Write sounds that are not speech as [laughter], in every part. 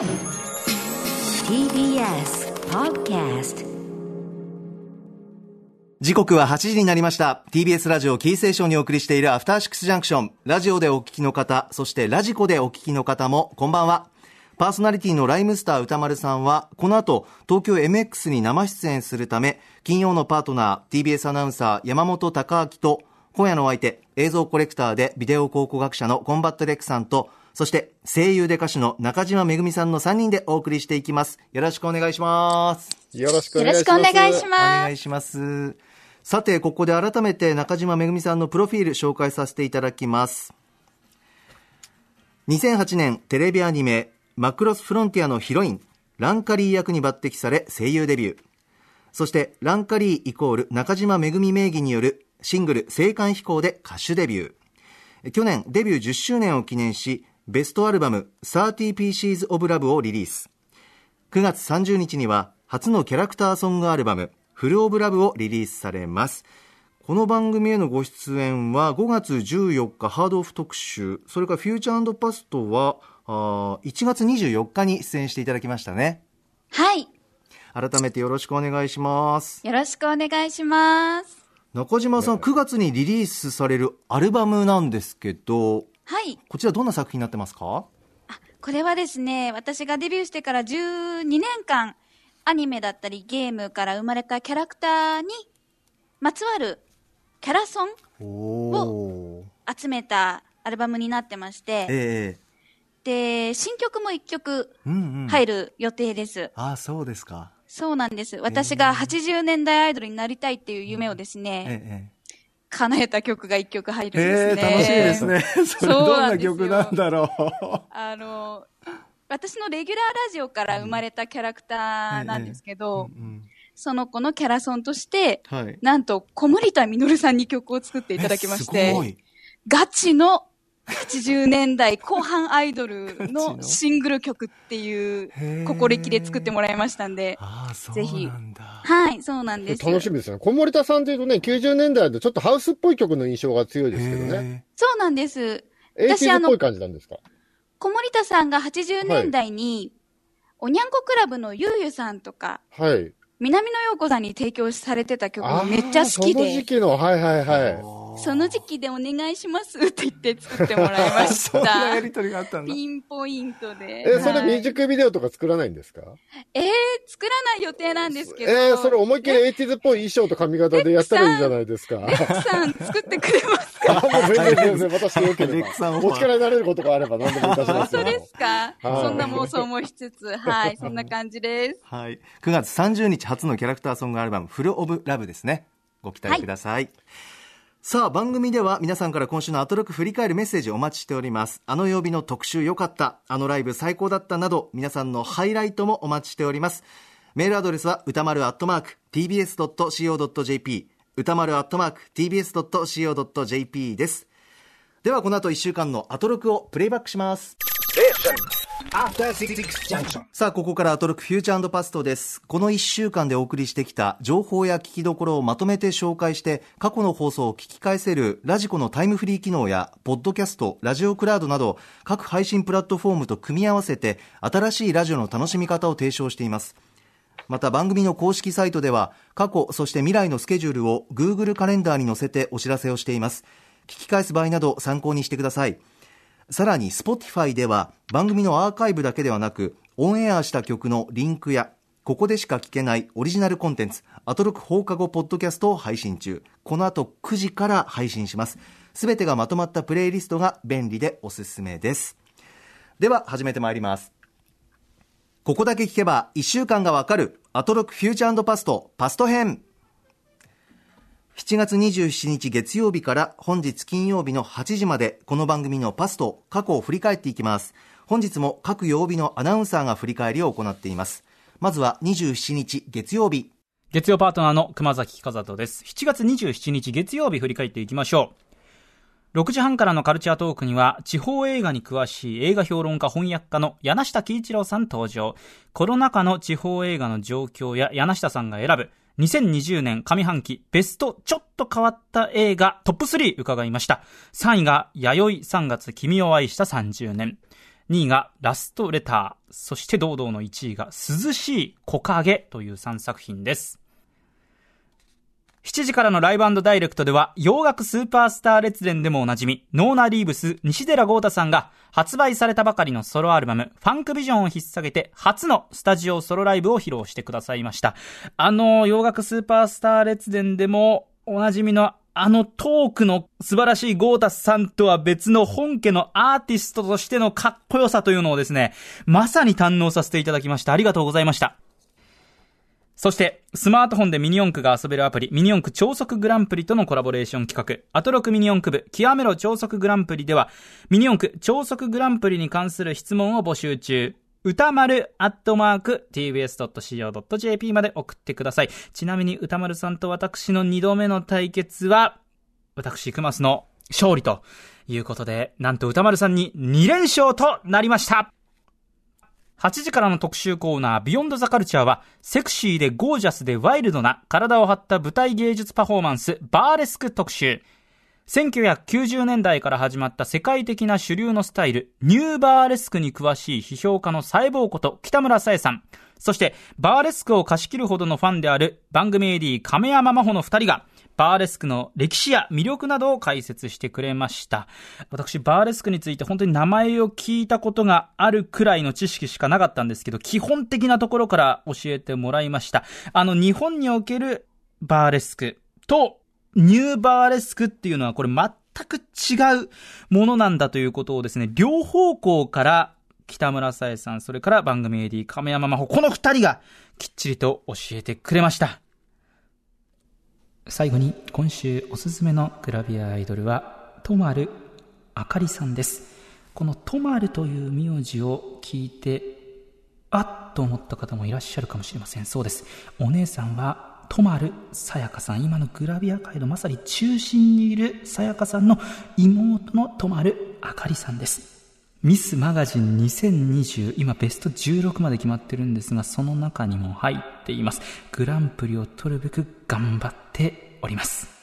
TBS Podcast 時刻は8時になりました。TBS ラジオキーステーションにお送りしているアフターシックスジャンクション。ラジオでお聞きの方、そしてラジコでお聞きの方も、こんばんは。パーソナリティのライムスター宇多丸さんは、この後、東京 MX に生出演するため、金曜のパートナー、TBS アナウンサー、山本匡晃と、今夜のお相手、映像コレクターでビデオ考古学者のコンバット REC さんと、そして声優で歌手の中島めぐみさんの3人でお送りしていきます。よろしくお願いします。よろしくお願いします。お願いしおます。願いします。さて、ここで改めて中島めぐみさんのプロフィール紹介させていただきます。2008年テレビアニメマクロスフロンティアのヒロイン、ランカリー役に抜擢され声優デビュー。そして、ランカリーイコール中島めぐみ名義によるシングル青函飛行で歌手デビュー。去年デビュー10周年を記念し、ベストアルバム30 Pieces of Love をリリース。9月30日には初のキャラクターソングアルバムフルオブラブをリリースされますこの番組へのご出演は5月14日ハードオフ特集それからフューチャーパストはあー1月24日に出演していただきましたねはい。改めてよろしくお願いしますよろしくお願いします。中島さん9月にリリースされるアルバムなんですけどはい。こちらどんな作品になってますか？これはですね、私がデビューしてから12年間、アニメだったりゲームから生まれたキャラクターにまつわるキャラソンおお集めたアルバムになってまして、えで、新曲も1曲入る予定です。ああそうですか。そうなんです。私が80年代アイドルになりたいっていう夢をですね、ええ叶えた曲が1曲入るんえですね。え楽しみですね [laughs] それどんな曲なんだろうあの、私のレギュラーラジオから生まれたキャラクターなんですけど、うんその子のキャラソンとして、はい。なんと、小森田実さんに曲を作っていただきまして、い。ガチの80年代後半アイドルの [laughs] のシングル曲っていうへー心意気で作ってもらいましたんで、ああ、そうぜひなんだ。はい、そうなんです。楽しみですね。小森田さんっていうとね、90年代でちょっとハウスっぽい曲の印象が強いですけどね。そうなんです。私あのィーズっぽい感じなんですか？小森田さんが80年代に、おにゃんこクラブのゆうゆさんとか、はい。南野陽子さんに提供されてた曲めっちゃ好きその時で、期の、はいはいはその時期でお願いしますって言って作ってもらいましそんなやた。りとりがあったんだ。ピンポイントで。い。え、それはいミュージックビデオとか作らないんですか？えー、作らない予定なんですけど。えー、それ思いっきり eighties っぽい衣装と髪型でやったらいいじゃないですか？ RECさん作ってくれますか？あ、もう全然全然私でよければお力になれることがあれば何でもいたしますよ。本当ですかはいそんな妄想もしつつ、はい、そんな感じです。はい。9月30日初のキャラクターソングアルバム、 Full of Love ですね。ご期待ください。さあ、番組では皆さんから今週のアトロク振り返るメッセージお待ちしております。あの曜日の特集良かった、あのライブ最高だったなど、皆さんのハイライトもお待ちしております。メールアドレスは歌丸アットマーク tbs.co.jp 歌丸アットマーク tbs.co.jp です。ではこの後1週間のアトロクをプレイバックします。さあ、ここからアトロックフューチャーパストです。この1週間でお送りしてきた情報や聞きどころをまとめて紹介して、過去の放送を聞き返せるラジコのタイムフリー機能や、ポッドキャスト、ラジオクラウドなど、各配信プラットフォームと組み合わせて、新しいラジオの楽しみ方を提唱しています。また番組の公式サイトでは過去そして未来のスケジュールを Google カレンダーに載せてお知らせをしています聞き返す場合など参考にしてくださいさらに Spotify では番組のアーカイブだけではなくオンエアした曲のリンクやここでしか聞けないオリジナルコンテンツアトロク放課後ポッドキャストを配信中。この後9時から配信します。すべてがまとまったプレイリストが便利でおすすめです。では始めてまいります。ここだけ聞けば1週間がわかるアトロックフューチャーパストパスト編。7月27日月曜日から本日金曜日の8時までこの番組のパスト過去を振り返っていきます本日も各曜日のアナウンサーが振り返りを行っていますまずは27日月曜日月曜パートナーの熊崎和人です。7月27日月曜日振り返っていきましょう。6時半からのカルチャートークには、地方映画に詳しい映画評論家翻訳家の柳下喜一郎さん登場。コロナ禍の地方映画の状況や柳下さんが選ぶ、2020年上半期ベストちょっと変わった映画トップ3伺いました。3位が、弥生3月君を愛した30年。2位がラストレター、そして堂々の1位が涼しい木陰という3作品です。7時からのライブダイレクトでは、洋楽スーパースター列伝でもおなじみ、ノーナ・リーブス、西寺豪太さんが、発売されたばかりのソロアルバム、ファンクビジョンを引っ提げて、初のスタジオソロライブを披露してくださいました。あの、洋楽スーパースター列伝でも、おなじみのあのトークの素晴らしいゴータスさんとは別の本家のアーティストとしてのかっこよさというのをですね、まさに堪能させていただきました。ありがとうございました。そして、スマートフォンでミニ四駆が遊べるアプリ、ミニ四駆超速グランプリとのコラボレーション企画、アトロクミニ四駆部、極めろ超速グランプリでは、ミニ四駆超速グランプリに関する質問を募集中。歌丸アットマーク tbs.co.jp まで送ってください。ちなみに歌丸さんと私の2度目の対決は、私、クマスの勝利ということで、なんと歌丸さんに2連勝となりました。8時からの特集コーナー、ビヨンドザカルチャーは、セクシーでゴージャスでワイルドな体を張った舞台芸術パフォーマンス、バーレスク特集。1990年代から始まった世界的な主流のスタイル、ニューバーレスクに詳しい批評家の細胞こと北村さえさん。そして、バーレスクを貸し切るほどのファンである番組 AD 亀山真帆の二人が、バーレスクの歴史や魅力などを解説してくれました。私、バーレスクについて本当に名前を聞いたことがあるくらいの知識しかなかったんですけど、基本的なところから教えてもらいました。あの、日本におけるバーレスクと、ニューバーレスクっていうのはこれ全く違うものなんだということをですね、両方向から北村さえさん、それから番組 AD 亀山真帆、この二人がきっちりと教えてくれました。最後に今週おすすめのグラビアアイドルは、とまるあかりさんです。このとまるという名字を聞いて、あっと思った方もいらっしゃるかもしれません。そうです。お姉さんは、とまるさやかさん。今のグラビア界のまさに中心にいるさやかさんの妹のとまるあかりさんです。ミスマガジン2020、今ベスト16まで決まってるんですが、その中にも入っています。グランプリを取るべく頑張っております。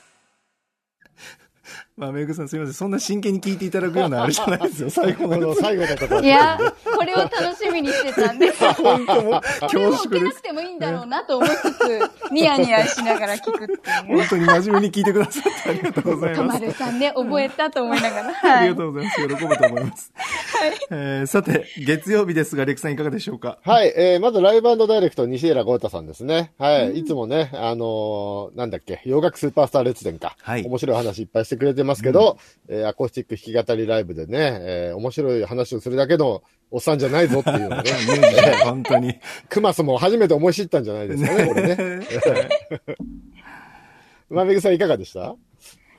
まあ、めぐさんすみません。そんな真剣に聞いていただくようなあれじゃないですよ。最後このの最後のところいや、これを楽しみにしてたんで、[laughs] 本当も恐縮です。受けなくてもいいんだろうなと思いつつ、ニヤニヤしながら聞くっていう。本当に真面目に聞いてくださってありがとうございたます。まるさんね、覚えたと思いながら。あ [laughs] はいりがとうございます。喜ぶと思います。[laughs] えーさて、月曜日ですが、レクさんいかがでしょうか？はい、えー、まずライブダイレクト、西寺豪太さんですね。はい、いつもね、あのーなんだっけ、洋楽スーパースター列伝か。はい面白い話いっぱいしてくれてますけど、えーアコースティック弾き語りライブでね、えー面白い話をするだけのおっさんじゃないぞっていうのをね、[laughs] 本当に。クマスも初めて思い知ったんじゃないですかね、これね。まめぐさんいかがでした？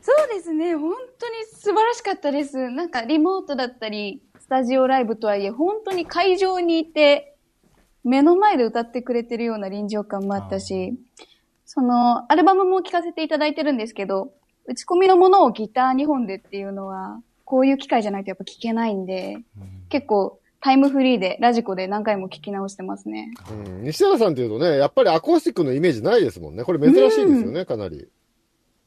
そうですね、本当に素晴らしかったです。なんかリモートだったり、スタジオライブとはいえ、本当に会場にいて、目の前で歌ってくれてるような臨場感もあったし、その、アルバムも聴かせていただいてるんですけど、打ち込みのものをギター2本でっていうのは、こういう機会じゃないとやっぱ聞けないんで、結構タイムフリーで、ラジコで何回も聞き直してますね。うん、西原さんっていうとね、やっぱりアコースティックのイメージないですもんね。これ珍しいですよね、かなり。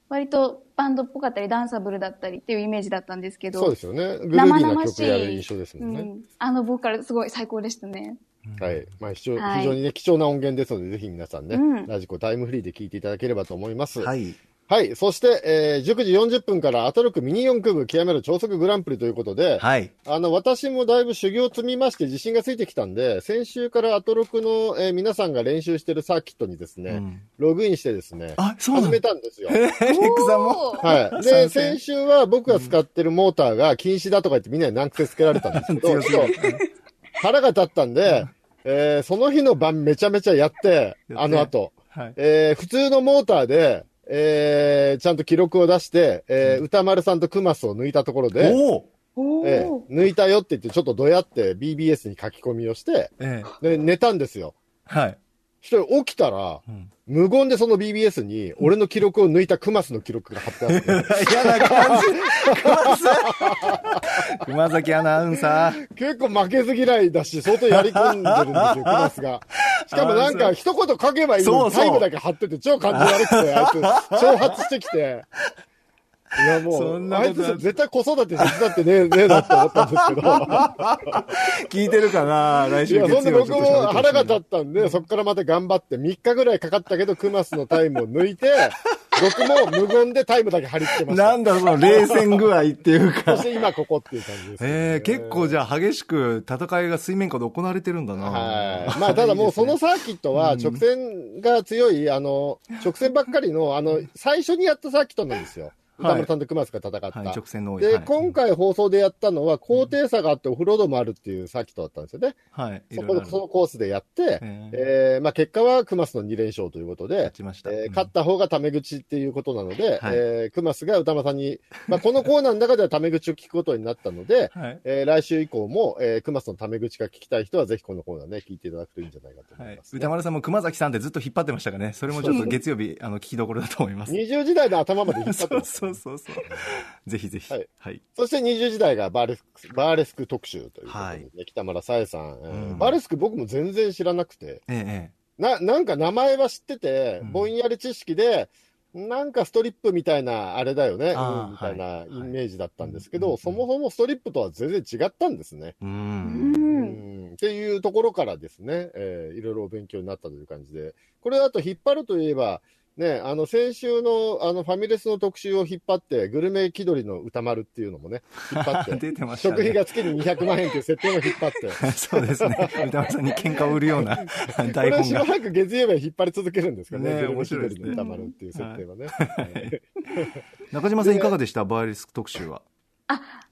割とバンドっぽかったり、ダンサブルだったりっていうイメージだったんですけど、そうですよね。グルービーな曲やる印象ですもんね。うん、あのボーカルすごい最高でしたね。はい。まあ、非常はい非常にね、貴重な音源ですので、ぜひ皆さんね、うんラジコタイムフリーで聞いていただければと思います。。はいい。そして、えー、19時40分からアトロクミニ四駆部極める超速グランプリということで、はい。あの、私もだいぶ修行を積みまして自信がついてきたんで、先週からアトロクの、えー皆さんが練習してるサーキットにですね、うんログインしてですね、あ、そう始め。たんですよ。レックさんも？はい。で、先週は僕が使ってるモーターが禁止だとか言ってみんなに難癖つけられたんですけど、ちょっと腹が立ったんで、えーその日の晩めちゃめちゃやって、てあの後、はい。えー普通のモーターで、えーちゃんと記録を出して、えー歌丸さんとクマスを抜いたところで、えー抜いたよって言ってちょっとどやって BBS に書き込みをして、ええ。で、寝たんですよ。はい。そして起きたら、うん無言でその BBS に、俺の記録を抜いたクマスの記録が貼ってあって、[laughs] 嫌な感じ。[laughs] 熊崎アナウンサー。結構負けず嫌いだし、相当やり込んでるんですよ、クマスが。しかもなんか、あ一言書けばいいのに、タイムだけ貼ってて超感じ悪くて、あいつ、挑発してきて。いやもう、そんなあいつ絶対子育て手伝ってねえ、ねえなって思ったんですけど。[laughs] 聞いてるかな来いや、週月曜そんで僕も腹が立ったんで、そこからまた頑張って、3日ぐらいかかったけど、クマスのタイムを抜いて、[laughs] 僕も無言でタイムだけ張り付けました。なんだその冷戦具合っていうそかし。て今ここっていう感じです、えー、結構じゃゃあ激しく戦いが水面下で行われてるんだな。はい。まあ、ただもうそのサーキットは直線が強い、あの、直線ばっかりの、あの、最初にやったサーキットなんですよ。はい歌村さんと熊須が戦った。はい、直線の。で、はい今回放送でやったのは、高低差があってオフロードもあるっていうサーキットだったんですよね。はい。いそこで、そのコースでやって、ええーまあ結果はクマスの2連勝ということで勝。え勝った方がタメ口っていうことなので、はいえークマスが歌間さんに、まあこのコーナーの中ではタメ口を聞くことになったので、はい。えー来週以降も、えークマスのタメ口が聞きたい人はぜひこのコーナーね、聞いていただくといいんじゃないかと思はいいます、ね歌丸さんも熊崎さんってずっと引っ張ってましたからね。それもちょっと月曜日、あの、聞きどころだと思います。[laughs] 20時代の頭まで引っ張ってます。[laughs] そうそうそう。[laughs] ぜひぜひ。はい。はい。そして20時代がバーレスク、バーレスク特集ということで、ねはい。北村さえさん、えーうん。バーレスク僕も全然知らなくて、ええ、な、なんか名前は知ってて、うん。ぼんやり知識で、なんかストリップみたいな、あれだよね、みたいなはい。イメージだったんですけど、はいそもそもストリップとは全然違ったんですね。う。うん。うん。んっていうところからですね、えーいろいろお勉強になったという感じで、これだと引っ張るといえば、ね、あの先週のあのファミレスの特集を引っ張って、グルメ気取りの歌丸っていうのもね、引っ張って、[laughs] 出てましたね。食費が月に200万円という設定も引っ張って、[laughs] そうですね。歌丸さんに喧嘩を売るようなこ [laughs] れ台本が。しばらく月曜日は引っ張り続けるんですかね、ねグルメ気面白い歌丸っていう設定はね。はい中島さんいかがでした？バイリスク特集は。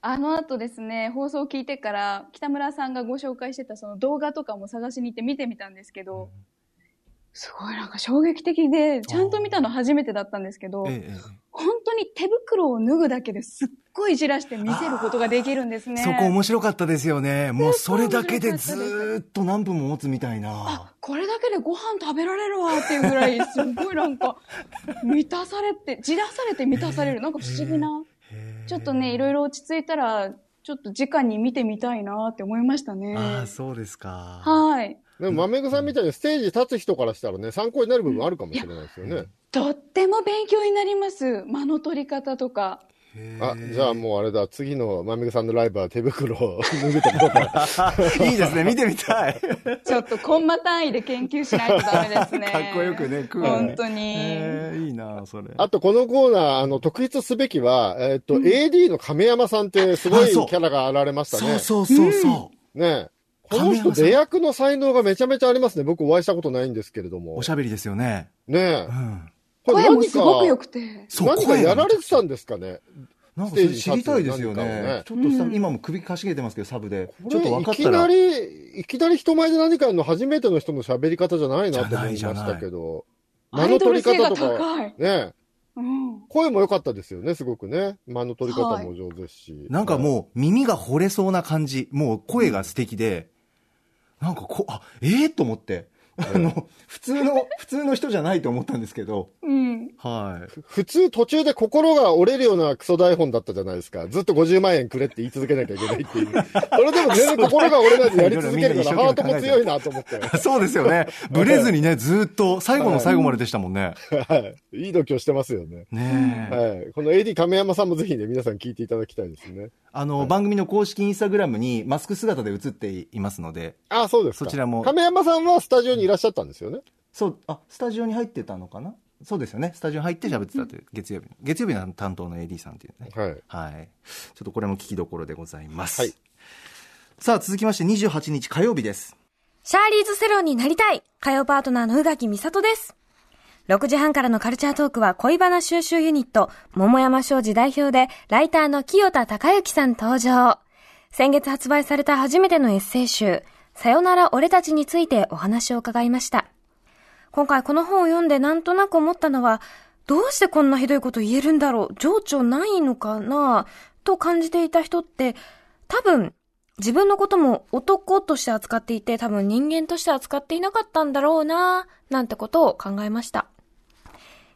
あの後ですね、放送を聞いてから、北村さんがご紹介してたその動画とかも探しに行って見てみたんですけど、すごいなんか衝撃的で、ちゃんと見たの初めてだったんですけど、えええ本当に手袋を脱ぐだけですっごいじらして見せることができるんですえ。ね。そこ面白かったですよね。もうそれだけでずーっと何分も持つみたいなあ。、これだけでご飯食べられるわっていうぐらい、すごいなんか、[laughs] 満たされて、じらされて満たされる。なんか不思議な。ちょっとね、いろいろ落ち着いたら、ちょっと直に見てみたいなって思いましたね。ああ、そうですか。はい。でも、まめぐさんみたいにステージ立つ人からしたらね、参考になる部分あるかもしれないですよね。とっても勉強になります。間の取り方とか。あ、じゃあもうあれだ、次のまめぐさんのライブは手袋を脱ぐところ。[laughs] いいですね。見てみたい。[laughs] ちょっとコンマ単位で研究しないとダメですね。[laughs] かっこよくね、クールに本当に。ええいいな、それ。あと、このコーナー、あの、特筆すべきは、えっと、AD の亀山さんってすごいキャラが現れましたね。そうそうそうそう。ねこの人、出役の才能がめちゃめちゃありますね。僕お会いしたことないんですけれどもお。しゃべりですよね。ねうん。これ声もすごく良くて。何かやられてたんですかね？なんか知りたいですよねね。ちょっとさ、うん今も首かしげてますけど、サブで。こちょっと分かれいきったら。なり、いきなり人前で何かやるの初めての人の喋り方じゃないなと思いましたけど。間の取り方とか。高い。ねうん。声も良かったですよね、すごくね。間の取り方も上手ですし。なんかもう耳が惚れそうな感じ。もう声が素敵で、なんかこう、あ、ええと思って。あの、普通の、普通の人じゃないと思ったんですけど。うん。はい。普通途中で心が折れるようなクソ台本だったじゃないですか。ずっと50万円くれって言い続けなきゃいけないっていう。[laughs] それでも全然心が折れないでやり続けるから、ハートも強いなと思って。[laughs] そうですよね。ブレずにね、ずーっと、最後の最後まででしたもんね。はい。いい度胸してますよね。ねえ。はい。この AD 亀山さんもぜひね、皆さん聞いていただきたいですね。あの、番組の公式インスタグラムにマスク姿で映っていますので、あそうですか。そちらも亀山さんはスタジオにいらっしゃったんですよね？そう、あ、スタジオに入ってたのかな？そうですよね。スタジオに入って喋ってたという、月曜日の。月曜日の担当の AD さんっていうね。はい。はい。ちょっとこれも聞きどころでございます。はい。さあ、続きまして28日火曜日です。シャーリーズセロンになりたい火曜パートナーの宇垣美里です。6時半からのカルチャートークは恋バナ収集ユニット、桃山商事代表で、ライターの清田隆之さん登場。先月発売された初めてのエッセイ集、さよなら俺たちについてお話を伺いました。今回この本を読んでなんとなく思ったのは、どうしてこんなひどいこと言えるんだろう情緒ないのかなと感じていた人って、多分、自分のことも男として扱っていて、多分人間として扱っていなかったんだろうななんてことを考えました。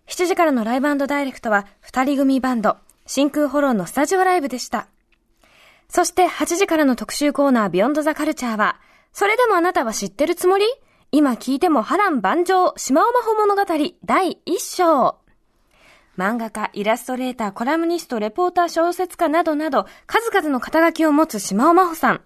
7時からのライブダイレクトは、二人組バンド、真空ホローのスタジオライブでした。そして8時からの特集コーナービヨンドザカルチャーは、それでもあなたは知ってるつもり？今聞いても波乱万丈、島尾魔法物語第1章。漫画家、イラストレーター、コラムニスト、レポーター、小説家などなど、数々の肩書きを持つ島尾真帆さん。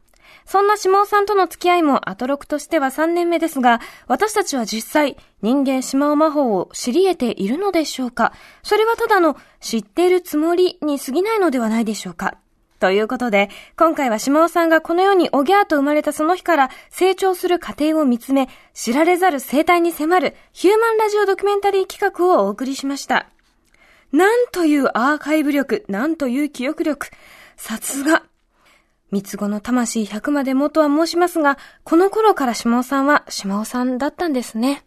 そんな島尾さんとの付き合いもアトロクとしては3年目ですが、私たちは実際、人間島尾真帆を知り得ているのでしょうか？それはただの知っているつもりに過ぎないのではないでしょうか？ということで、今回は島尾さんがこの世におぎゃーと生まれたその日から成長する過程を見つめ、知られざる生態に迫るヒューマンラジオドキュメンタリー企画をお送りしました。なんというアーカイブ力、なんという記憶力。さすが。三つ子の魂100までもとは申しますが、この頃から島尾さんは島尾さんだったんですね。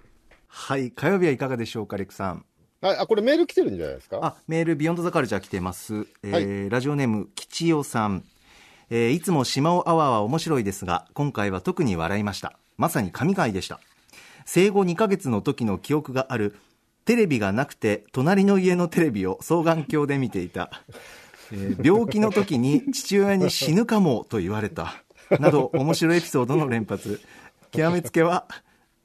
はい。火曜日はいかがでしょうか、レクさん。はい、あ、これメール来てるんじゃないですか？あ、メール、ビヨンドザカルチャー来てます。えーはラジオネーム、吉代さん。えーいつも島尾アワーは面白いですが、今回は特に笑いました。まさに神回でした。生後2ヶ月の時の記憶がある、テレビがなくて、隣の家のテレビを双眼鏡で見ていた。えー病気の時に父親に死ぬかもと言われた。など、面白いエピソードの連発。極めつけは、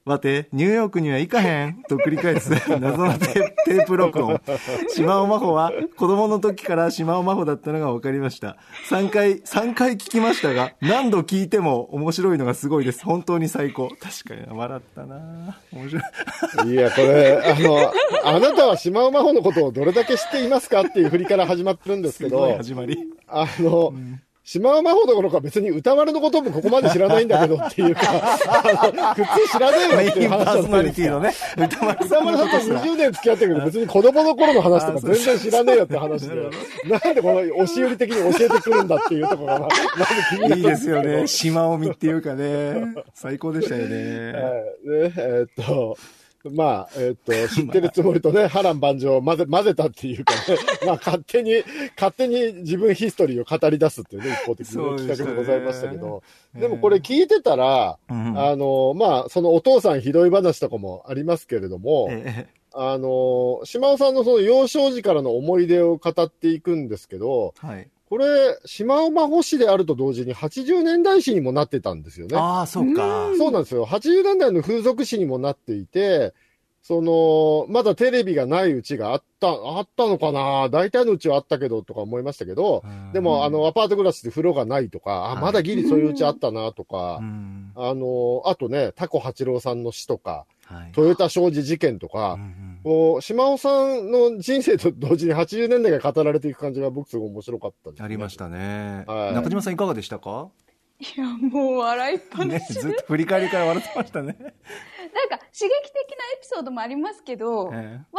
わて、ニューヨークには行かへんと繰り返す [laughs] 謎のテーテープ録音。島尾真帆は子供の時から島尾真帆だったのが分かりました。3回、3回聞きましたが、何度聞いても面白いのがすごいです。本当に最高。確かに笑ったな面白い。[laughs] いや、これ、あの、あなたは島尾真帆のことをどれだけ知っていますかっていう振りから始まってるんですけすごいど、始まり。あの、島尾真帆どころか別に歌丸のこともここまで知らないんだけどっていうか、[laughs] あの普通知らねえよっていう話ーソナリじゃないですか。ティのね、歌丸さ歌んとことすら。20年付き合ってるけど別に子供の頃の話とか全然知らねえよって話で、なんでこの押し売り的に教えてくるんだっていうところがままず気になるいいですよね。島尾見っていうかね。最高でしたよね。はい。で、えーっと、まあ、えーっと、[laughs] 知ってるつもりとね、波乱万丈を混ぜ、混ぜたっていうかね、[laughs] まあ、勝手に、勝手に自分ヒストリーを語り出すっていうね、一方的な企画でございましたけど、でもこれ聞いてたら、うんあの、まあ、そのお父さんひどい話とかもありますけれども、えあの、島尾さんのその幼少時からの思い出を語っていくんですけど、ーはい。これ、島尾真帆氏であると同時に80年代史にもなってたんですよね。ああ、そうか。そうなんですよ。80年代の風俗誌にもなっていて、その、まだテレビがないうちがあった、あったのかな？大体のうちはあったけど、とか思いましたけど、でも、あの、アパート暮らしで風呂がないとか、あ、はい。まだギリそういううちあったな、とかう、ん。あの、あとね、タコ八郎さんの死とか、はい。豊田商事事件とうか、ん。こう、島尾さんの人生と同時に80年代が語られていく感じが僕すごい面白かったです、ありまし。たね。はい。中島さんいかがでしたか？いや、もう笑いっぱなね、し。ずっと振り返りから笑ってましたね。なんか刺激的なエピソードもありますけど、割えと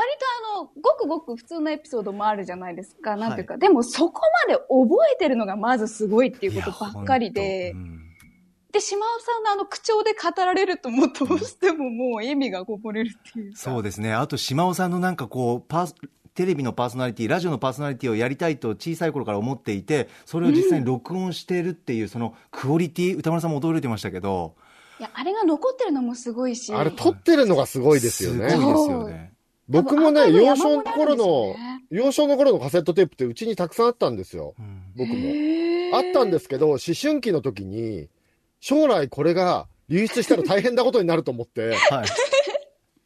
あの、ごくごく普通のエピソードもあるじゃないですか。なんていうか、でもそこまで覚えてるのがまずすごいっていうことばっかりで、で、島尾さんのあの口調で語られるともうどうしてももう笑みがこぼれるっていうか。そうですね。あと、島尾さんのなんかこう、パーステレビのパーソナリティ、ラジオのパーソナリティをやりたいと小さい頃から思っていて、それを実際に録音しているっていう、そのクオリティ、歌丸さんも驚いてましたけど、いや、あれが残ってるのもすごいし。あれ、撮ってるのがすごいですよね。すごいですよね。僕もね、幼少の頃の幼少の頃のカセットテープってうちにたくさんあったんですよ。うん僕も。あったんですけど、思春期の時に、将来これが流出したら大変なことになると思って、はい。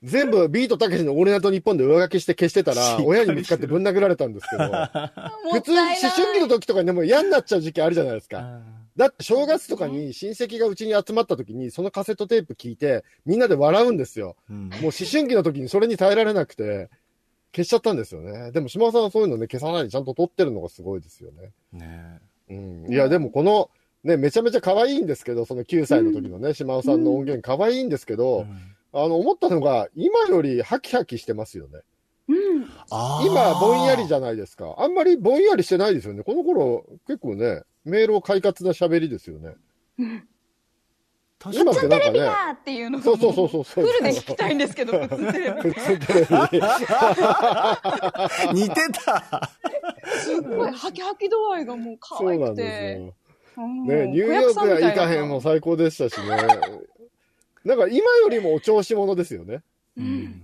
全部ビートたけしのオールナイトニッポンで上書きして消してたら、親に見つかってぶん殴られたんですけど、[laughs] 普通、思春期の時とかにでも嫌になっちゃう時期あるじゃないですか。あだって正月とかに親戚がうちに集まった時に、そのカセットテープ聞いて、みんなで笑うんですよ。ーうんもう思春期の時にそれに耐えられなくて、消しちゃったんですよね。でも島尾さんはそういうのね、消さないでちゃんと撮ってるのがすごいですよね。ねうん。いや、でもこの、ね、めちゃめちゃ可愛いんですけど、その9歳の時のね、島尾さんの音源可愛いんですけど、うんあの、思ったのが、今よりハキハキしてますよね。うん。今、ぼんやりじゃないですか。あんまりぼんやりしてないですよね。この頃、結構ね、メールを快活な喋りですよね。確かにテレビだっていうのがそうそうそうそう。フルで聞きたいんですけど、普通テレビ。普通テレビ。[laughs] 似てたすごい、ハキハキ度合いがもう可愛くそうなんでて。すよ。うんね、ニューヨークが行かへんも最高でしたしね。なんか今よりもお調子者ですよね。うん。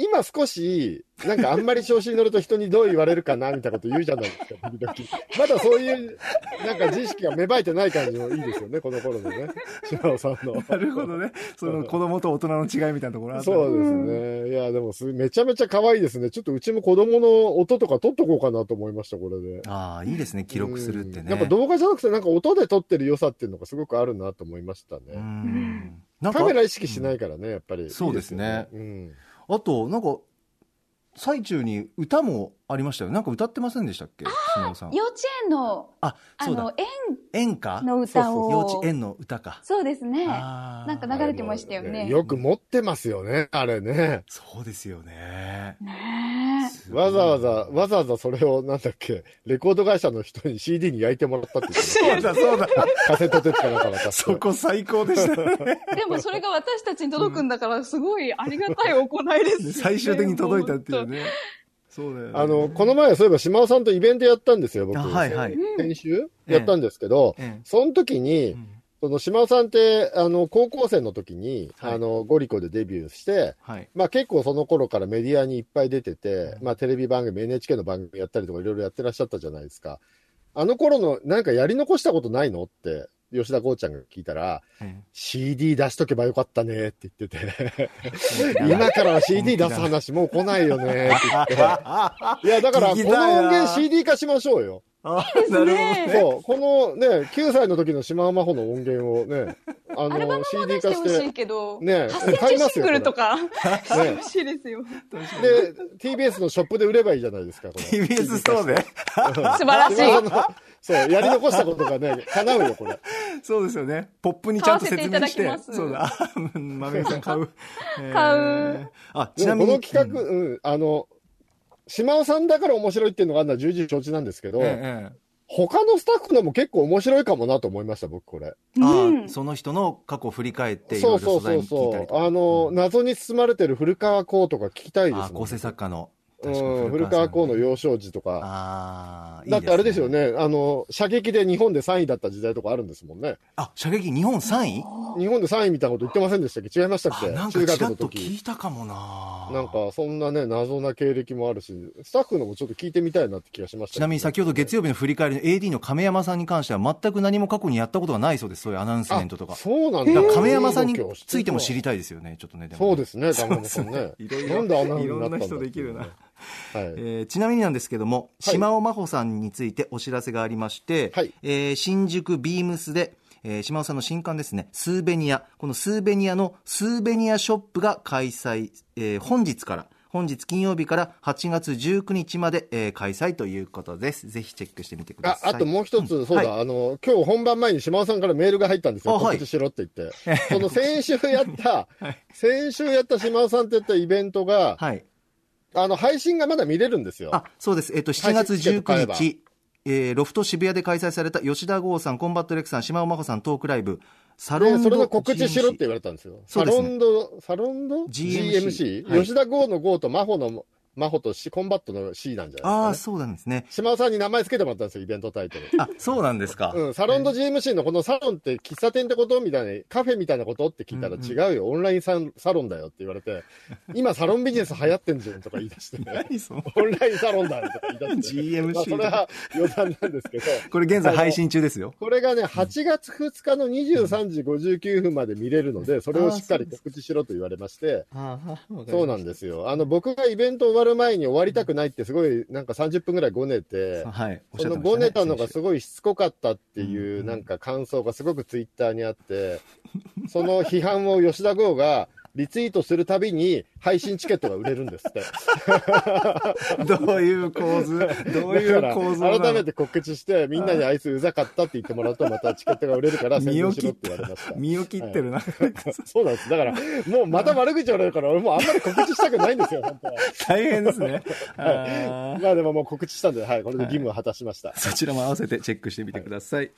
今少し、なんかあんまり調子に乗ると人にどう言われるかなみたいなこと言うじゃないですか、時々。[laughs] まだそういう、なんか自意識が芽生えてない感じもいいですよね、この頃のね。島尾さんの。なるほどね。その子供と大人の違いみたいなところあそうですね。いや、でもす、めちゃめちゃ可愛いですね。ちょっとうちも子供の音とか撮っとこうかなと思いました、これで。ああ、いいですね。記録するってね。うんやっぱ動画じゃなくて、なんか音で撮ってる良さっていうのがすごくあるなと思いましたうね。ん。なんかカメラ意識しないからね、やっぱり。そうですねうん。あと、なんか、最中に歌もありましたよ。なんか歌ってませんでしたっけ？幼稚園の、あ、あそうだの、。園演歌の歌を。幼稚園の歌か。そうですね。なんか流れてましたよね。よく持ってますよね、あれね。そうですよね。ねわざわざ、わざわざそれを、なんだっけ、レコード会社の人に CD に焼いてもらったって言ってそうだ、そうだ。たカセットテープかなんか。そこ最高でしたでもそれが私たちに届くんだから、すごいありがたい行いですよね。最終的に届いたっていうね。そうだよね。あの、この前、そういえば島尾さんとイベントやったんですよ、僕。あはいはい。先週？やったんですけど、ええ。その時に、うん。その島尾さんって、あの、高校生の時に、はい。あの、ゴリコでデビューして、はい。まあ結構その頃からメディアにいっぱい出てて、まあテレビ番組、NHK の番組やったりとかいろいろやってらっしゃったじゃないですか。あの頃の、なんかやり残したことないの？って、吉田剛ちゃんが聞いたら、え CD 出しとけばよかったねって言ってて、[laughs] え今からは CD 出す話もう来ないよねって言って。いや、だから、この音源 CD 化しましょうよ。あ、なるほどね。そう、このね、9歳の時の島真帆の音源をね、あの、CD 出してほし化してい、けど、ね8セ買いますよンチシングルとか、ねほしいですよ。で、TBS のショップで売ればいいじゃないですか。TBS ストアで。素晴らしい。そう、やり残したことがね、[laughs] 叶うよ、これ。そうですよね。ポップにちゃんと説明して。てそうだ。あまめぐさん買う。え [laughs] ー買う。あ、ちでなみに。もこの企画、うん、あの、島尾さんだから面白いっていうのがあるのは重々承知なんですけど、うんええ他のスタッフのも結構面白いかもなと思いました、僕これ。あうんその人の過去を振り返っていろいろそうそうそう素材に聞いたそう。あの、うん謎に包まれてる古川光とか聞きたいですもん。あ構成作家の。うん、古川光の幼少時とか。ああ、だってあれですよね。ね、あの、射撃で日本で3位だった時代とかあるんですもんね。あ、射撃日本3位？日本で3位みたいなこと言ってませんでしたっけ？違いましたっけ？あなんか中ちらっと。聞いたかもななんか、そんなね、謎な経歴もあるし、スタッフのもちょっと聞いてみたいなって気がしました、ちなみに先ほど月曜日の振り返りの AD の亀山さんに関しては全く何も過去にやったことがないそうです。そういうアナウンスメントとか。そうなんだ。亀山さんについても知りたたいですよね、ちょっとね。でもねそうですね、亀山さんね。いろいろなんでアナウンスになったんだいろんな人できるなはい。えーちなみになんですけども、はい島尾真帆さんについてお知らせがありまして、はいえー新宿ビームスで、えー島尾さんの新刊ですね、スーベニア、このスーベニアのスーベニアショップが開催、えー本日から、本日金曜日から8月19日まで、えー開催ということです。ぜひチェックしてみてくだあ、さい。あともう一つ、そうだ、はいあの、今日本番前に島尾さんからメールが入ったんですよ。あはい告知しろって言って。[laughs] その先週やった、[laughs] 先週やった島尾さんって言ったイベントが、はい。あの、配信がまだ見れるんですよ。あ、そうです。えっと、7月配信チケット買え19ば日、えーロフト渋谷で開催された吉田剛さん、コンバットレックさん、島尾真帆さんトークライブ、サロで、ンドそれの告知しろって言われたんですよ。すねロンド、サロンド？GMC ?GMC? はい吉田剛の剛と真帆の真帆とシコンバットの C なんじゃああ、ないですか、ね。そうなんですね。島尾さんに名前つけてもらったんですよ、イベントタイトル。あ、そうなんですか。うん、サロンド GMC のこのサロンって喫茶店ってことみたいな、カフェみたいなことって聞いたらうんうん違うよ、オンラインササロンだよって言われて、今サロンビジネス流行ってんじゃんとか言い出して、[laughs] 何そのオンラインサロンだよとか言い出して、GMC まあそれは余談なんですけど、これ現在配信中ですよ。これがね、8月2日の23時59分まで見れるので、それをしっかり告知しろと言われまして、そうなんですよ。あの、僕がイベント終わる前に終わりたくないってすごい、なんか30分ぐらいごねて、はい。そのごねたのが先すごいしつこかったっていうう、んなんか感想がすごくツイッターにあって、その批判を吉田剛がリツイートするたびに配信チケットが売れるんですって。週 [laughs] どういう構図？どういう構造なの？改めて告知して、みんなにあいつうざかったって言ってもらうと、またチケットが売れるから宣伝しろって言われました。身を切ってるな。そうなんです。だから、もうまた悪口言われるから、俺もうあんまり告知したくないんですよ、[laughs] 本当は。大変ですね。あ [laughs] はい。ーまあでももう告知したんで、はい、これで義務を果たしました。そちらも合わせてチェックしてみてください。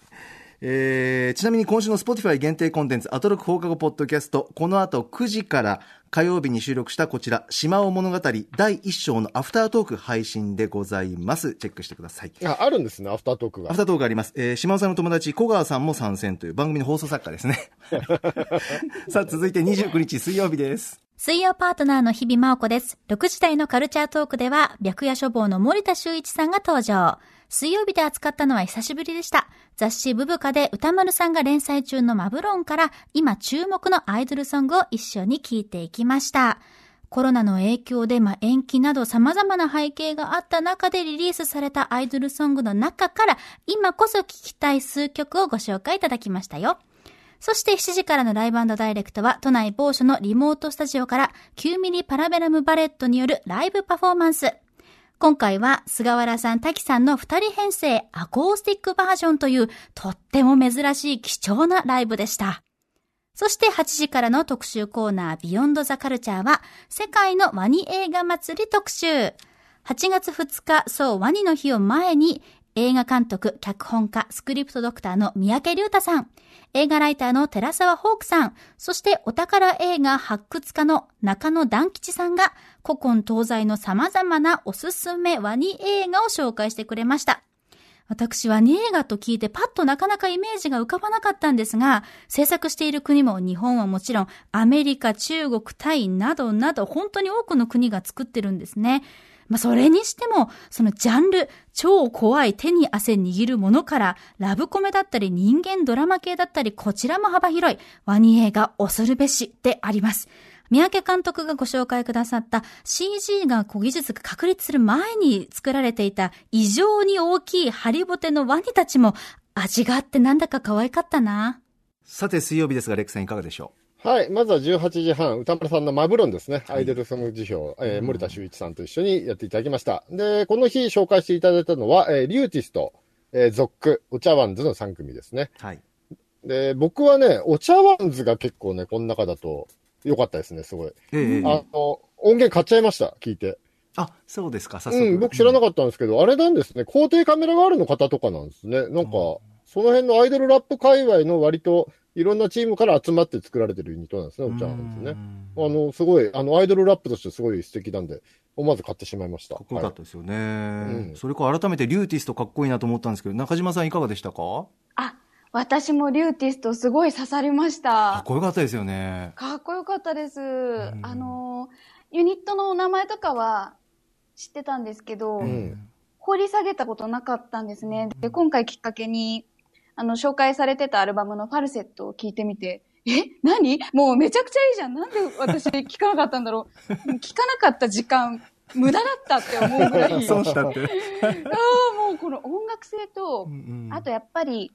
えーちなみに今週の Spotify 限定コンテンツ、アトロク放課後ポッドキャスト、この後9時から火曜日に収録したこちら、島尾物語第1章のアフタートーク配信でございます。チェックしてください。あ、あるんですね、アフタートークがアフ。タートークあります。えー、島尾さんの友達、小川さんも参戦という番組の放送作家ですね。[laughs] [laughs] さあ、続いて29日水曜日です。水曜パートナーの日々真央子です。6時台のカルチャートークでは、白夜処方の森田修一さんが登場。水曜日で扱ったのは久しぶりでした。雑誌ブブカで歌丸さんが連載中のマブロンから、今注目のアイドルソングを一緒に聴いていきました。コロナの影響で、まあ、延期など様々な背景があった中でリリースされたアイドルソングの中から、今こそ聴きたい数曲をご紹介いただきましたよ。そして7時からのライブダイレクトは都内某所のリモートスタジオから9ミリパラベラムバレットによるライブパフォーマンス。今回は菅原さん、滝さんの二人編成アコースティックバージョンというとっても珍しい貴重なライブでした。そして8時からの特集コーナービヨンドザカルチャーは世界のワニ映画祭り特集。8月2日、そうワニの日を前に映画監督、脚本家、スクリプトドクターの三宅隆太さん、映画ライターの寺沢ホークさん、そしてお宝映画発掘家の中野団吉さんが古今東西の様々なおすすめワニ映画を紹介してくれました。私はニ映画と聞いてパッとなかなかイメージが浮かばなかったんですが、制作している国も日本はもちろんアメリカ、中国、タイなどなど本当に多くの国が作ってるんですね。まあ、それにしても、そのジャンル、超怖い手に汗握るものから、ラブコメだったり人間ドラマ系だったり、こちらも幅広い、ワニ映画恐るべしであります。三宅監督がご紹介くださった CG がこう技術が確立する前に作られていた異常に大きいハリボテのワニたちも味があってなんだか可愛かったな。さて、水曜日ですが、レックさんいかがでしょはい。まずは18時半、歌丸さんのマブロンですね。アイドルソング辞表、えー森田修一さんと一緒にやっていただきました。で、この日紹介していただいたのは、えーリューティスト、えーゾック、お茶碗ズの3組ですね。うはい。で、僕はね、お茶碗ズが結構ね、この中だと良かったですね、すごい。ええあの、音源買っちゃいました、聞いて。あ、そうですか、早速。うん、僕知らなかったんですけど、あれなんですね、皇帝カメラガールの方とかなんですね。なんか、その辺のアイドルラップ界隈の割といろんなチームから集まって作られてるユニットなんですね、お茶碗ズね。あの、すごい、あの、アイドルラップとしてすごい素敵なんで、思わず買ってしまいました。かっこよかはいったですよね、うんそれから改めてリューティストかっこいいなと思ったんですけど、中島さんいかがでしたか？あ、私もリューティストすごい刺さりまし。かったこよかったですよね。かっこよかったです。んあの、ユニットのお名前とかは知ってたんですけど、うん。掘り下げたことなかったんですね。で、今回きっかけに、あの、紹介されてたアルバムのファルセットを聞いてみて、え？何？もうめちゃくちゃいいじゃん。なんで私聞かなかったんだろう。[laughs] 聞かなかった時間、無駄だったって思うぐらい。[laughs] 損したって。[laughs] ああ、もうこの音楽性と、あとやっぱり、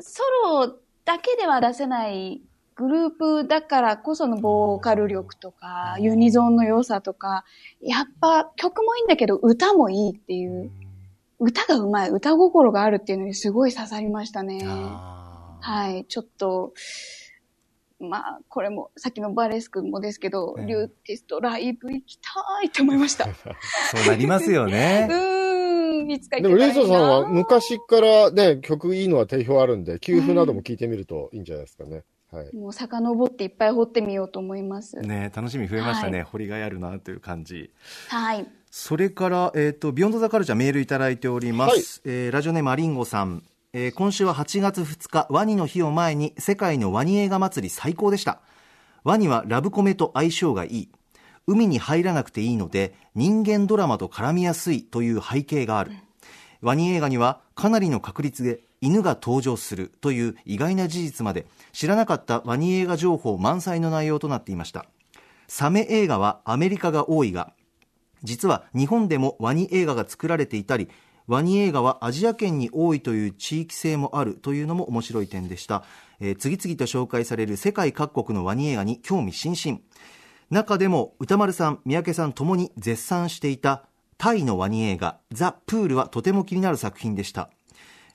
ソロだけでは出せないグループだからこそのボーカル力とか、ユニゾンの良さとか、やっぱ曲もいいんだけど歌もいいっていう、歌がうまい、歌心があるっていうのにすごい刺さりましたね。はい、ちょっと、まあ、これも、さっきのバレスクもですけど、ええリューティストライブ行きたいって思いました。う [laughs] そうなりますよね。[laughs] ーん、いつか行でも、けたらいいなレイソさんは昔からね、曲いいのは定評あるんで、給付なども聞いてみるといいんじゃないですかね。はい。もう遡っていっぱい掘ってみようと思います。ね楽しみ増えましたね、は掘りがいあるなという感じ。はい。それから、えっ、と、ビヨンドザカルチャーメールいただいております。えーラジオネームアリンゴさん。えー今週は8月2日、ワニの日を前に世界のワニ映画祭り最高でした。ワニはラブコメと相性がいい。海に入らなくていいので、人間ドラマと絡みやすいという背景がある。ワニ映画にはかなりの確率で犬が登場するという意外な事実まで知らなかったワニ映画情報満載の内容となっていました。サメ映画はアメリカが多いが、実は日本でもワニ映画が作られていたりワニ映画はアジア圏に多いという地域性もあるというのも面白い点でした、えー次々と紹介される世界各国のワニ映画に興味津々中でも歌丸さん三宅さんともに絶賛していたタイのワニ映画「ザ・プール」はとても気になる作品でした。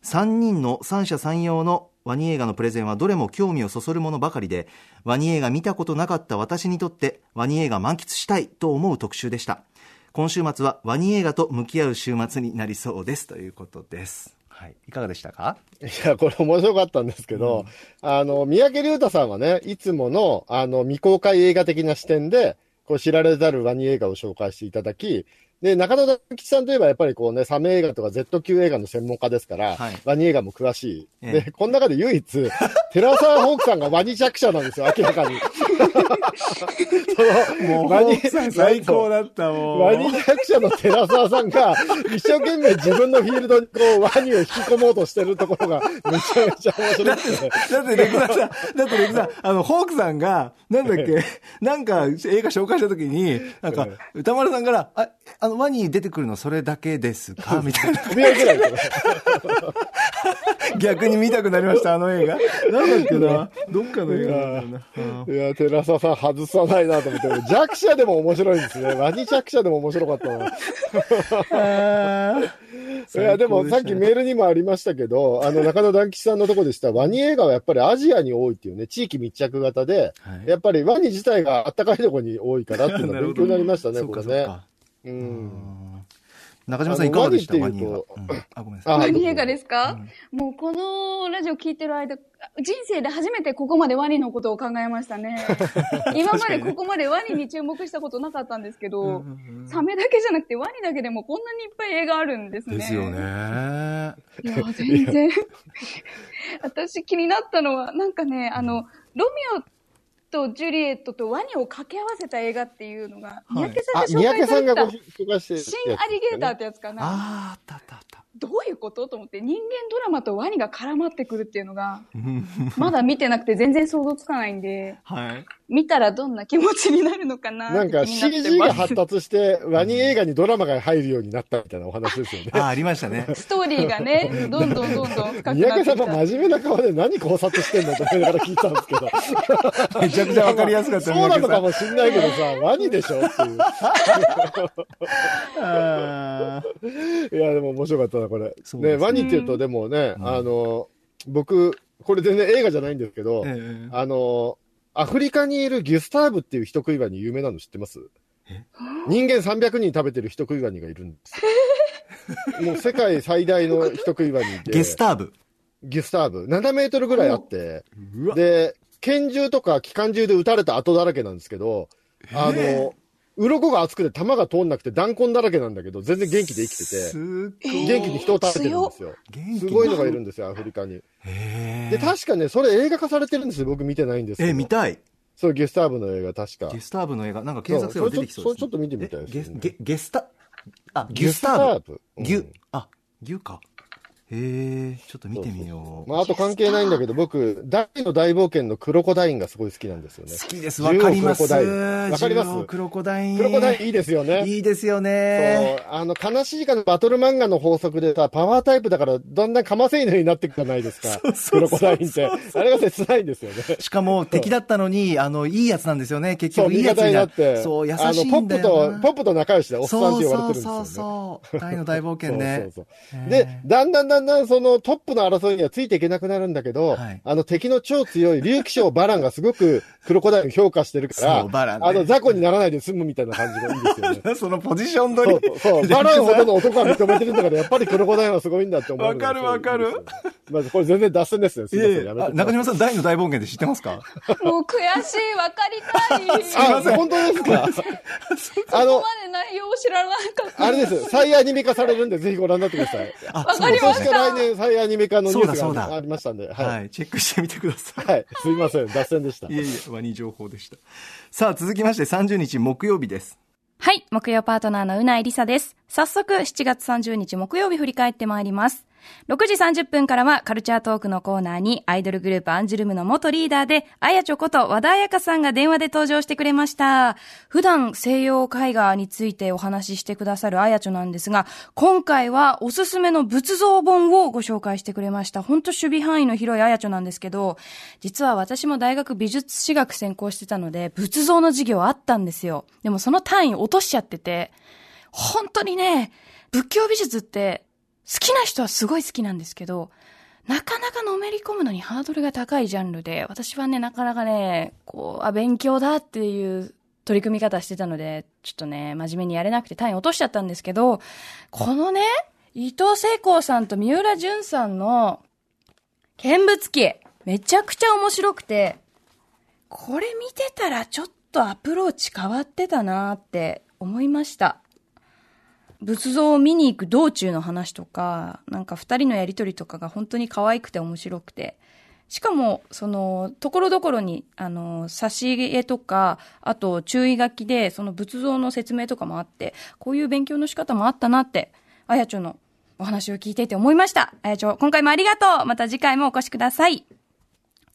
3人の三者三様のワニ映画のプレゼンはどれも興味をそそるものばかりでワニ映画見たことなかった私にとってワニ映画満喫したいと思う特集でした。今週末はワニ映画と向き合う週末になりそうです。ということです、はい、いかがでしたか？いや、これ面白かったんですけど、あの、三宅龍太さんはね、いつもの、あの、未公開映画的な視点で、こう、知られざるワニ映画を紹介していただき、で、中野大吉さんといえばやっぱりこうね、サメ映画とか Z 級映画の専門家ですから、はい。ワニ映画も詳しい。ええ。で、この中で唯一、寺沢ホークさんがワニ弱者なんですよ、明らかに。もう、最高だったもん。ワニ役者の寺澤さんが、一生懸命自分のフィールドにこう、ワニを引き込もうとしてるところが、めちゃめちゃ面白くて。だって、レクさん、だってレクさん、あの、ホークさんが、なんだっけ、なんか映画紹介したときに、なんか、歌丸さんから、あ、あの、ワニ出てくるのそれだけですか？[laughs] みたいな。[laughs] 逆に見たくなりました、あの映画。なんだっけな？どっかの映画だいや、寺澤さん外さないなと思って、弱者でも面白いんですね。ワニ弱者でも面白かったな。いや、でもさっきメールにもありましたけど、あの、中野団吉さんのとこでした、ワニ映画はやっぱりアジアに多いっていうね、地域密着型で、はいやっぱりワニ自体があったかいところに多いからっていうのは [laughs] 勉強になりましたね、これね。うん。中島さんいかがでした？あのワワニ映ニっていうと画。うんあ、ごめんなさい。あワニ映画ですか、もうこのラジオ聞いてる間、人生で初めてここまでワニのことを考えましたね。[laughs] 今までここまでワニに注目したことなかったんですけど、サメだけじゃなくてワニだけでもこんなにいっぱい映画あるんですね。ですよね。いや、全然。[laughs] 私気になったのは、なんかね、あの、ロミオとジュリエットとワニを掛け合わせた映画っていうのが、三宅さんあ、が紹介されてた新アリゲーターってやつかな。ああ、あったあったあった。どういうこと？と思って、人間ドラマとワニが絡まってくるっていうのが、まだ見てなくて全然想像つかないんで、はい。見たらどんな気持ちになるのかななんか CG が発達して、ワニ映画にドラマが入るようになったみたいなお話ですよね。[laughs] あ、ありましたね。ストーリーがね、[laughs] どんどんどんどん深く三なってきた。宅さんも真面目な顔で何考察してんのと思いながら聞いたんですけど。めちゃくちゃわかりやすかった。そうなのか三もしんないけどさ、ワニでしょっていう。[laughs] いや、でも面白かったな、これ。ね、ワニって言うと、でもね、あの、僕、これ全然映画じゃないんですけど、ええあの、アフリカにいるギュスターブっていう人食いワニ有名なの知ってます？人間300人食べてる人食いワニがいるんですよ。[laughs] もう世界最大の人食いワニで。ゲスターブ？ギュスターブ。7メートルぐらいあって、で、拳銃とか機関銃で撃たれた跡だらけなんですけど、あの、鱗が厚くて弾が通んなくて弾痕だらけなんだけど、全然元気で生きてて。元気に人を食べてるんですよ。すごいのがいるんですよ、アフリカに。へで、確かね、それ映画化されてるんですよ。僕見てないんですけど。え、見たい。そう、ゲスターブの映画、確かゲ。スターブの映画、なんか検索すれば出てきそうです、ね。それちょっと見てみたいですねえゲゲゲスタ、あ、ギュスターブ。ブ。ギュうん、あ、ギュか。へえ、ちょっと見てみよう。まあ、あと関係ないんだけど、僕、大の大冒険のクロコダインがすごい好きなんですよね。好きです。わかります。ジュオクロコダインわかります？クロコダイン。クロコダインいいですよね。いいですよそうね。、あの、悲しいかのバトル漫画の法則でさ、パワータイプだから、だんだんかませ犬になっていくじゃないですか。クロコダインって。あれが切ないんですよね。しかも敵だったのに、あの、いいやつなんですよね。結そう、局いいやつにななって。そう、優しいあの、ポップ。と、ポップと仲良しでおっさんって言われてるんですよね。そうそうそうそう。大の大冒険ね。[laughs] そうそうそうで、だんだんだんだんそのトップの争いにはついていけなくなるんだけど、はい。あの敵の超強い竜騎将バランがすごくクロコダイル評価してるから、バランねあの雑魚にならないで済むみたいな感じがいいんですよね。[laughs] そのポジション取り。そうそう、バランほどの男は認めてるんだから、やっぱりクロコダイルはすごいんだって思うわかるわかるまずこれ全然脱線ですね。すいみません、やめて中島さん、大の大冒険って知ってますか？もう悔しい、わかりたい。そ [laughs] あ、本当ですか？[laughs] あのこ、まで内容を知らなかった。あれです。再アニメ化されるんで、ぜひご覧になってください。あ、わかりました来年再アニメ化のニュースがありましたんで、は。はいい、チェックしてみてください。はい。すみません、脱線でした。いえいえ、ワニ情報でした。さあ、続きまして30日木曜日です。はい、木曜パートナーのうないりさです。早速、7月30日木曜日振り返ってまいります。6時30分からはカルチャートークのコーナーにアイドルグループアンジュルムの元リーダーで、あやちょこと和田彩香さんが電話で登場してくれました。普段西洋絵画についてお話ししてくださるあやちょなんですが、今回はおすすめの仏像本をご紹介してくれました。本当守備範囲の広いあやちょなんですけど、実は私も大学美術史学専攻してたので、仏像の授業あったんですよ。でもその単位落としちゃってて、本当にね、仏教美術って好きな人はすごい好きなんですけど、なかなかのめり込むのにハードルが高いジャンルで、私はね、なかなかね、こう、あ、勉強だっていう取り組み方してたので、ちょっとね、真面目にやれなくて単位落としちゃったんですけど、このね、伊藤聖光さんと三浦淳さんの見物記、めちゃくちゃ面白くて、これ見てたらちょっとアプローチ変わってたなーって思いました。仏像を見に行く道中の話とか、なんか二人のやりとりとかが本当に可愛くて面白くて、しかも、その、ところどころに、あの、差し絵とか、あと注意書きで、その仏像の説明とかもあって、こういう勉強の仕方もあったなって、あやちょのお話を聞いていて思いました。あやちょ、今回もありがとうまた次回もお越しください。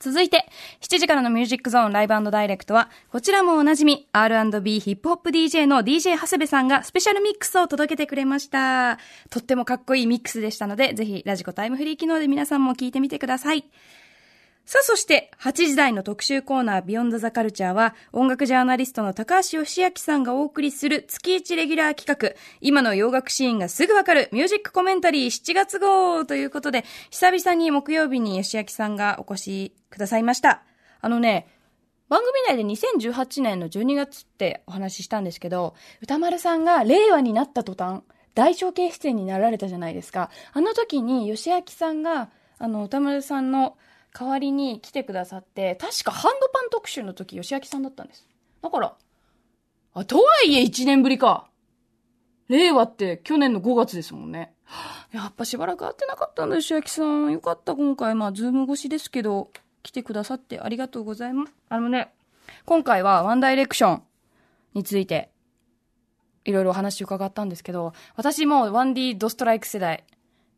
続いて、7時からのミュージックゾーンライブダイレクトは、こちらもおなじみ、R&B ヒップホップ DJ の DJ 長谷部さんがスペシャルミックスを届けてくれました。とってもかっこいいミックスでしたので、ぜひラジコタイムフリー機能で皆さんも聞いてみてください。さあ、そして、8時台の特集コーナー、ビヨンドザカルチャーは、音楽ジャーナリストの高橋義明さんがお送りする月1レギュラー企画、今の洋楽シーンがすぐわかるミュージックコメンタリー7月号ということで、久々に木曜日に義明さんがお越しくださいました。あのね、番組内で2018年の12月ってお話ししたんですけど、歌丸さんが令和になった途端、大腸系出演になられたじゃないですか。あの時に吉明さんが、あの、歌丸さんの代わりに来てくださって、確かハンドパン特集の時、吉明さんだったんです。だから、あ、とはいえ1年ぶりか。令和って去年の5月ですもんね。やっぱしばらく会ってなかったんだ、吉明さん。よかった、今回。まあ、ズーム越しですけど、来てくださってありがとうございます。あのね、今回はワンダイレクションについて、いろいろお話伺ったんですけど、私もワンディドストライク世代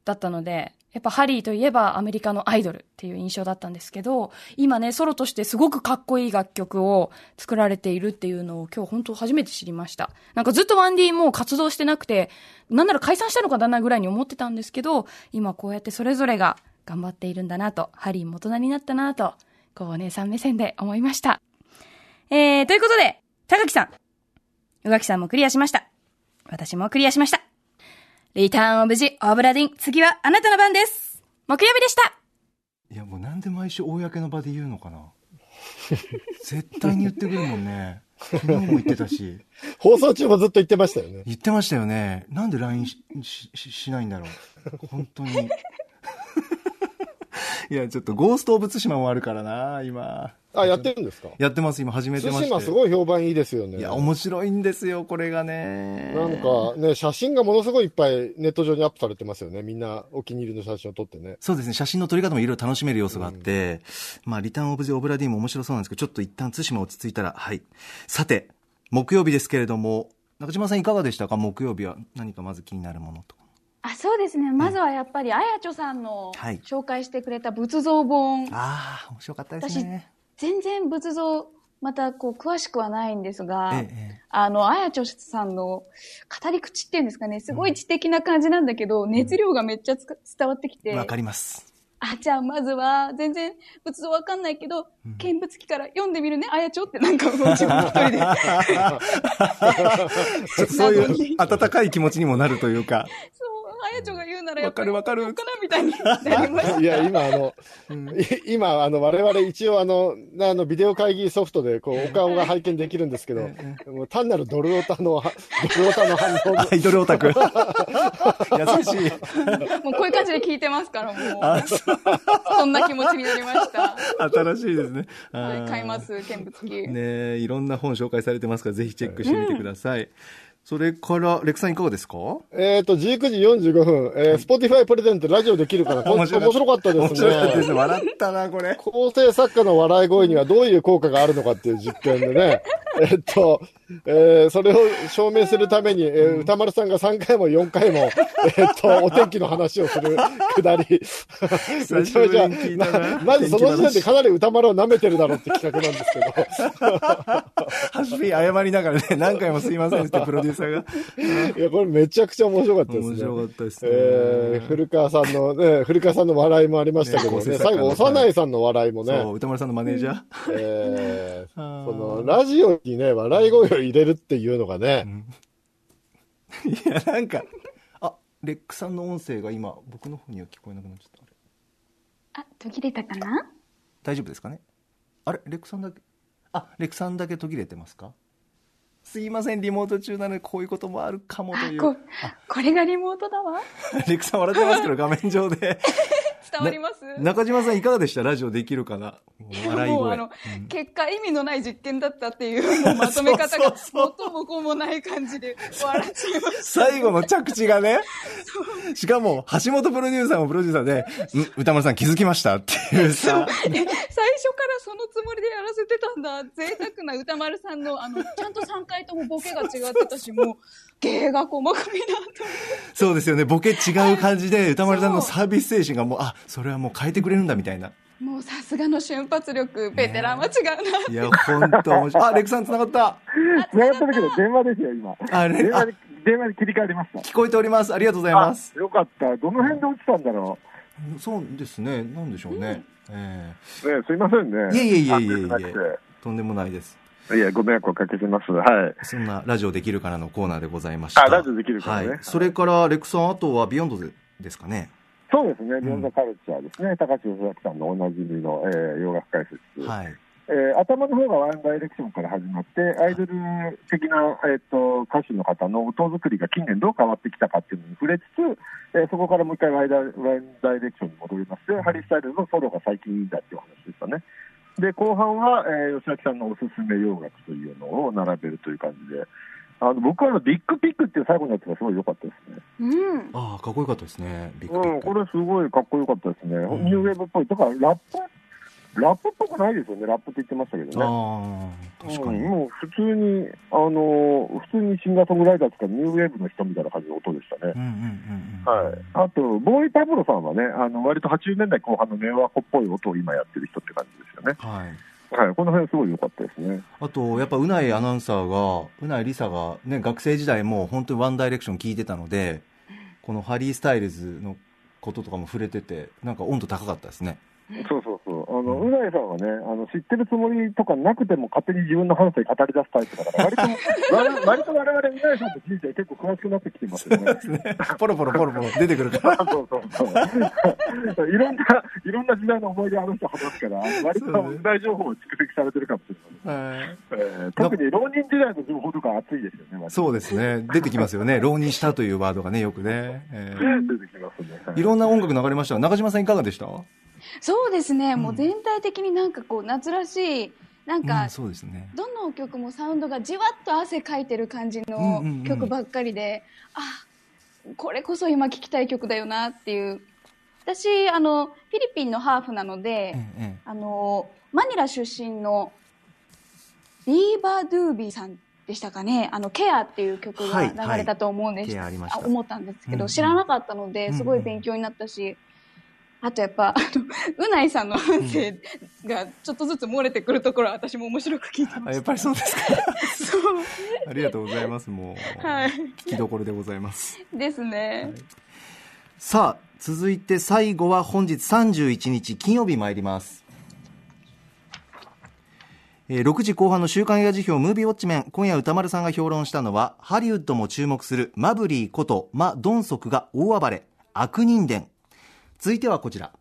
だったので、やっぱハリーといえばアメリカのアイドルっていう印象だったんですけど、今ね、ソロとしてすごくかっこいい楽曲を作られているっていうのを今日本当初めて知りました。なんかずっとワンディもう活動してなくて、なんなら解散したのかだなぐらいに思ってたんですけど、今こうやってそれぞれが頑張っているんだなと、ハリーも大人になったなと、こうお姉さん目線で思いました。えー、ということで、高木さん、宇垣さんもクリアしました。私もクリアしました。リターンオブジ・オブラディン。次はあなたの番です。木曜日でした。いやもうなんで毎週公の場で言うのかな絶対に言ってくるもんね昨日も言ってたし放送中もずっと言ってましたよね。言ってましたよねなんで LINE ししししないんだろう本当に [laughs] いやちょっとゴースト・オブ・ツシマもあるからな今あ、やってるんですか？やってます。今始めてまして。対馬すごい評判いいですよね。いや面白いんですよこれがね。なんかね、写真がものすごいいっぱいネット上にアップされてますよね。みんなお気に入りの写真を撮ってね。そうですね。写真の撮り方もいろいろ楽しめる要素があって、まあリターン・オブ・ジ・オブラディも面白そうなんですけどちょっと一旦対馬落ち着いたらはい。さて木曜日ですけれども中島さんいかがでしたか？木曜日は何かまず気になるものとか。あ、そうですね。まずはやっぱり、あやちょさんのはい。紹介してくれた仏像本。ああ面白かったですね全然仏像、またこう、詳しくはないんですが、えええあの、あやちょさんの語り口っていうんですかね、すごい知的な感じなんだけど、熱量がめっちゃ伝わってきて、えわかります。あ、じゃあまずは、全然仏像わかんないけど、見物記から読んでみるね、あやちょってなんか自分一人で。[laughs] そういう温かい気持ちにもなるというか。[laughs] そう、あやちょが言うならやっぱり、わかるわかる。かなみたいになりました。いや、今、あの、い今、あの、我々一応、あの、あの、ビデオ会議ソフトで、こう、お顔が拝見できるんですけど、もう単なるドルオタの、はドルオタの反応。アイドルオタク。[laughs] 優しい。もうこういう感じで聞いてますから、もう。そんな気持ちになりました。新しいですね。はい、買います、見物記。ねえいろんな本紹介されてますからぜひチェックしてみてください、それからレクさんいかがですか？えっと、19時45分、えー、 Spotify プレゼントラジオできるから、こん面白かったです面白かったですね。ね笑ったなこれ。構成作家の笑い声にはどういう効果があるのかっていう実験でね、[laughs] えっと、えーそれを証明するために、えー宇多丸さんが3回も4回も、えっと、[laughs] お天気の話をするくだり。[laughs] めちゃめちゃままずその時点でかなり歌丸を舐めてるだろうって企画なんですけど。はしり謝りながらね [laughs] 何回もすいませんってプロデューサーが。[laughs] いや、これめちゃくちゃ面白かったですね。面白かったですね。えー古川さんのね、古川さんの笑いもありましたけどね、ね最後、の幼いさんの笑いもね。そう歌丸さんのマネージャー、えー [laughs] その、ラジオにね、笑い声を入れるっていうのがね、いやなんかあレックさんの音声が今僕の方には聞こえなくなっちゃった。あれ。あ、途切れたかな？大丈夫ですかね？あれレックさんだけ？あレックさんだけ途切れてますか？すいませんリモート中なのでこういうこともあるかもという。こ、これがリモートだわ。[laughs] レックさん笑ってますけど画面上で伝わります？中島さんいかがでした？ラジオできるかな？笑い声もうあの、結果意味のない実験だったっていうまとめ方が元も子もない感じで笑っちゃいました。最後の着地がね。しかも、橋本プロデューサーもプロデューサーで、ん歌丸さん気づきましたっていうさ。最初からそのつもりでやらせてたんだ。贅沢な歌丸さんの、あの、ちゃんと3回ともボケが違ってたし、もう、芸が細かいなと。そうですよね。ボケ違う感じで、歌丸さんのサービス精神がもう、あ、それはもう変えてくれるんだみたいな。もうさすがの瞬発力、ベテランは違うな。いや、ほんと面白い。あ、レクさん繋がった。繋がったけど、電話ですよ、今。あれ電話で、電話で切り替わりました。聞こえております。ありがとうございます。よかった。どの辺で落ちたんだろそうですね。なんでしょうね。えう。ねすいませんね。えいえいえいえいえいえ。とんでもないです。ていや、ご迷惑をおかけします。はい。そんなラジオできるからのコーナーでございました。あラジオできるからねはい。それから、レクさん、あとは Beyond でですかね。そうですね、 Beyond Culture ですね。高橋義明さんのおなじみの、えー洋楽解説。はい。えー頭の方がワンダイレクションから始まって、アイドル的な、えー、と歌手の方の音作りが近年どう変わってきたかっていうのに触れつつ、えーそこからもう一回ワイダワンダイレクションに戻りまして、ハリー・スタイルズのソロが最近いいんだっていう話でしたね。で、後半は、えー吉明さんのおすすめ洋楽というのを並べるという感じで、あの僕はあのビッグピックっていう最後のやつがすごい良かったですね。うん。ああ、かっこよかったですね。ビッグピッうん、これすごいかっこよかったですね。ニューウェーブっぽい。だからラップ、ラップっぽくないですよね。ラップって言ってましたけどね。ああ、確かに。うん、もう普通に、あの普通にシンガーソングライターとかニューウェーブの人みたいな感じの音でしたね。うんうんうんはい。あと、ボーイ・パブロさんはね、あの、割と80年代後半のネオっぽい音を今やってる人って感じですよね。はい。はい。この辺すごい良かったですね。あと、やっぱ、うないアナウンサーが、うないりさが、ね、学生時代も本当にワンダイレクション聞いてたので、このハリー・スタイルズのこととかも触れてて、なんか温度高かったですね。そうそうの、うないさんはね、あの、知ってるつもりとかなくても勝手に自分の半生語り出すタイプだから、割と、[laughs] 割割と我々うないさんの人生結構詳しくなってきてますよね。ポロポロポロポロ出てくるから。[laughs] そうそうそう。いろんな、いろんな時代の思い出あの人話すから、割とうない情報を蓄積されてるかもしれません。はいえー特に浪人時代の情報とか熱いですよね、そうですね。出てきますよね。浪人したというワードがね、よくね。えー出てきますね。はいいろんな音楽流れましたが中島さんいかがでした？そうですね、もう全体的になんかこう、夏らしい、なんか、うんそうですね。どの曲もサウンドがじわっと汗かいてる感じうんうんのうん。曲ばっかりで、あこれこそ今聴きたい曲だよなっていう。私あのフィリピンのハーフなので、えあのマニラ出身のビーバー・ドゥービーさんでしたかね「あのケア」っていう曲がはい流れたと思うんです、はいケアありました。思ったんですけど、うんうん。知らなかったのですごい勉強になったし、あとやっぱあのうないさんの反省がちょっとずつ漏れてくるところは私も面白く聞いてましたあやっぱりそうですか。[laughs] そうありがとうございます。もう、はい聞きどころでございます。ですね、さあ、続いて最後は本日31日金曜日参ります。えー6時後半の週刊映画辞表ムービーウォッチメン今夜歌丸さんが評論したのはハリウッドも注目するマブリーことマ・ドンソクが大暴れ悪人伝続いてはこちら。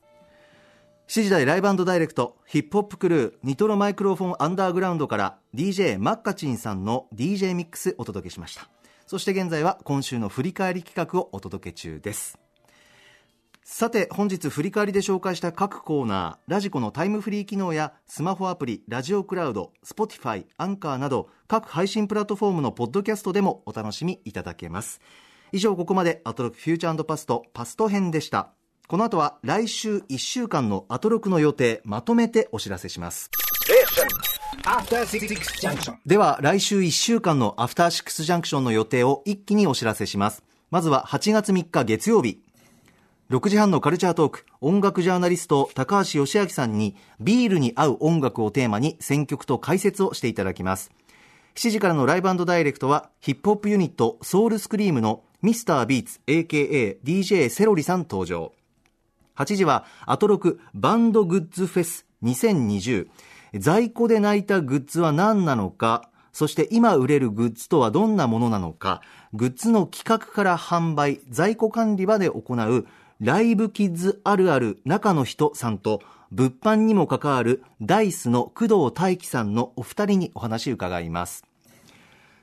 7時台ライブダイレクトヒップホップクルーニトロマイクロフォンアンダーグラウンドから DJ マッカチンさんの DJ ミックスお届けしました。そして現在は今週の振り返り企画をお届け中です。さて本日振り返りで紹介した各コーナーラジコのタイムフリー機能やスマホアプリラジオクラウド Spotify アンカーなど各配信プラットフォームのポッドキャストでもお楽しみいただけます。以上ここまでアトロクフューチャーパストパスト編でした。この後は来週1週間のアトロクの予定まとめてお知らせします。After Six Junction. では来週1週間のアフターシックスジャンクションの予定を一気にお知らせします。まずは8月3日月曜日。6時半のカルチャートーク音楽ジャーナリスト高橋義明さんにビールに合う音楽をテーマに選曲と解説をしていただきます。7時からのライブダイレクトはヒップホップユニットソウルスクリームのミスタービーツ AKADJ セロリさん登場8時はアトロクバンドグッズフェス2020在庫で泣いたグッズは何なのかそして今売れるグッズとはどんなものなのかグッズの企画から販売在庫管理まで行うライブキッズあるある中の人さんと物販にも関わるダイスの工藤大輝さんのお二人にお話伺います。